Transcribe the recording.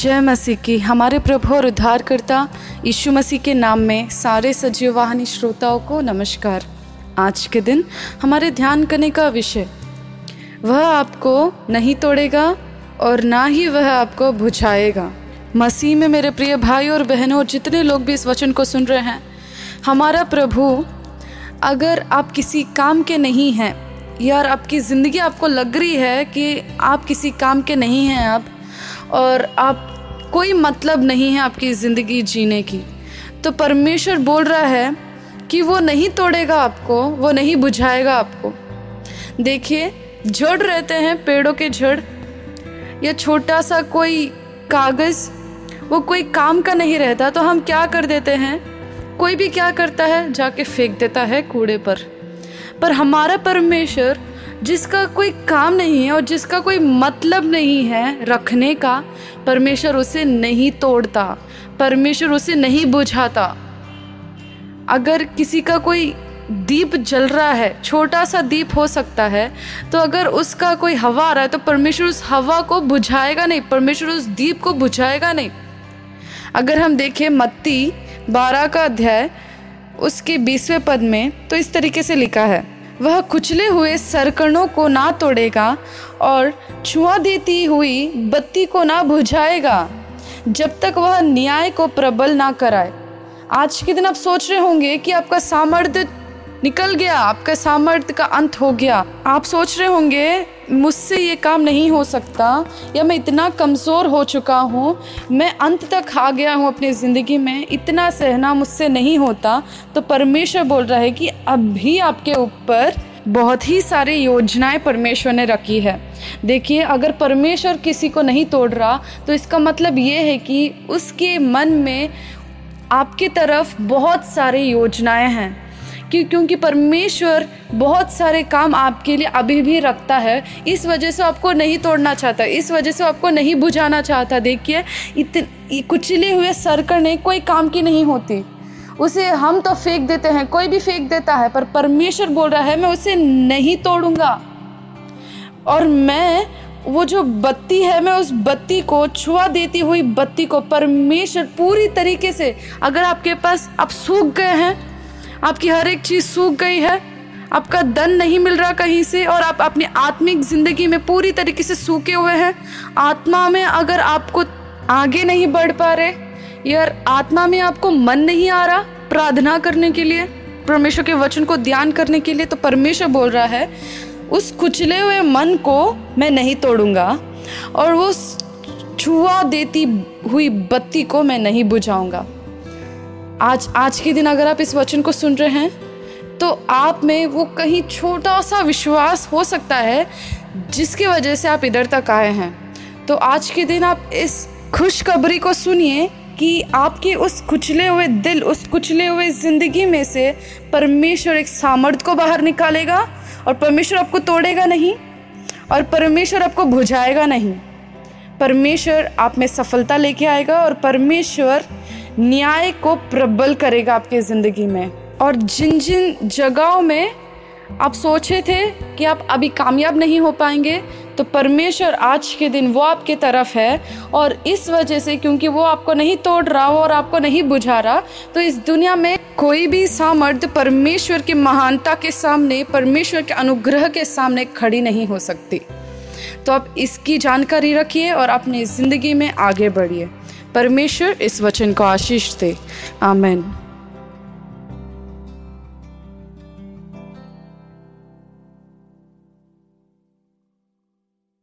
जय मसीह की। हमारे प्रभु और उद्धारकर्ता यीशु मसीह के नाम में सारे सजीव वाहनी श्रोताओं को नमस्कार। आज के दिन हमारे ध्यान करने का विषय, वह आपको नहीं तोड़ेगा और ना ही वह आपको बुझाएगा। मसीह में मेरे प्रिय भाई और बहनों और जितने लोग भी इस वचन को सुन रहे हैं, हमारा प्रभु, अगर आप किसी काम के नहीं हैं यार आपकी ज़िंदगी आपको लग रही है कि आप किसी काम के नहीं हैं आप और आप, कोई मतलब नहीं है आपकी ज़िंदगी जीने की। तो परमेश्वर बोल रहा है कि वो नहीं तोड़ेगा आपको, वो नहीं बुझाएगा आपको। देखिए जड़ रहते हैं, पेड़ों के जड़ या छोटा सा कोई कागज़, वो कोई काम का नहीं रहता तो हम क्या कर देते हैं? कोई भी क्या करता है, जाके फेंक देता है कूड़े पर। पर हमारा परमेश्वर जिसका कोई काम नहीं है और जिसका कोई मतलब नहीं है रखने का, परमेश्वर उसे नहीं तोड़ता, परमेश्वर उसे नहीं बुझाता। अगर किसी का कोई दीप जल रहा है, छोटा सा दीप हो सकता है तो अगर उसका कोई हवा आ रहा है तो परमेश्वर उस हवा को बुझाएगा नहीं, परमेश्वर उस दीप को बुझाएगा नहीं। अगर हम देखें मत्ती बारह का अध्याय, उसके बीसवें पद में तो इस तरीके से लिखा है वह कुचले हुए सरकणों को ना तोड़ेगा और छुआ देती हुई बत्ती को ना बुझाएगा, जब तक वह न्याय को प्रबल ना कराए। आज के दिन आप सोच रहे होंगे कि आपका सामर्थ्य निकल गया, आपका सामर्थ्य का अंत हो गया। आप सोच रहे होंगे, मुझसे ये काम नहीं हो सकता, या मैं इतना कमज़ोर हो चुका हूँ, मैं अंत तक आ गया हूँ अपनी ज़िंदगी में, इतना सहना मुझसे नहीं होता तो परमेश्वर बोल रहा है कि अब भी आपके ऊपर बहुत ही सारी योजनाएँ परमेश्वर ने रखी है। देखिए, अगर परमेश्वर किसी को नहीं तोड़ रहा तो इसका मतलब ये है कि उसके मन में आपकी तरफ़ बहुत सारी योजनाएँ हैं। कि क्योंकि परमेश्वर बहुत सारे काम आपके लिए अभी भी रखता है। इस वजह से आपको नहीं तोड़ना चाहता, इस वजह से आपको नहीं बुझाना चाहता। देखिए, इतने कुचले हुए सरकने कोई काम की नहीं होती। उसे हम तो फेंक देते हैं, कोई भी फेंक देता है, पर परमेश्वर बोल रहा है, मैं उसे नहीं तोड़ूँगा। और मैं, वो जो बत्ती है, मैं उस बत्ती को छुआ देती हुई बत्ती को परमेश्वर पूरी तरीके से, अगर आपके पास आप सूख गए हैं आपकी हर एक चीज़ सूख गई है। आपका धन नहीं मिल रहा कहीं से और आप अपनी आत्मिक ज़िंदगी में पूरी तरीके से सूखे हुए हैं। आत्मा में अगर आपको आगे नहीं बढ़ पा रहे, यार आत्मा में आपको मन नहीं आ रहा प्रार्थना करने के लिए, परमेश्वर के वचन को ध्यान करने के लिए तो परमेश्वर बोल रहा है, उस कुचले हुए मन को मैं नहीं तोड़ूँगा और वो छुआ देती हुई बत्ती को मैं नहीं बुझाऊँगा। आज आज के दिन अगर आप इस वचन को सुन रहे हैं तो आप में वो कहीं छोटा सा विश्वास हो सकता है, जिसकी वजह से आप इधर तक आए हैं। तो आज के दिन आप इस खुशखबरी को सुनिए कि आपके उस कुचले हुए दिल, उस कुचले हुए ज़िंदगी में से परमेश्वर एक सामर्थ्य को बाहर निकालेगा और परमेश्वर आपको तोड़ेगा नहीं और परमेश्वर आपको बुझाएगा नहीं। परमेश्वर आप में सफलता लेके आएगा और परमेश्वर न्याय को प्रबल करेगा आपके ज़िंदगी में। और जिन जिन जगहों में आप सोचे थे कि आप अभी कामयाब नहीं हो पाएँगे तो परमेश्वर आज के दिन वो आपके तरफ़ है। और इस वजह से क्योंकि वो आपको नहीं तोड़ रहा और आपको नहीं बुझा रहा तो इस दुनिया में कोई भी सामर्थ्य परमेश्वर की महानता के सामने, परमेश्वर के अनुग्रह के सामने खड़ी नहीं हो सकती। तो आप इसकी जानकारी रखिए और अपनी ज़िंदगी में आगे बढ़िए। परमेश्वर इस वचन को आशीष दे। आमेन।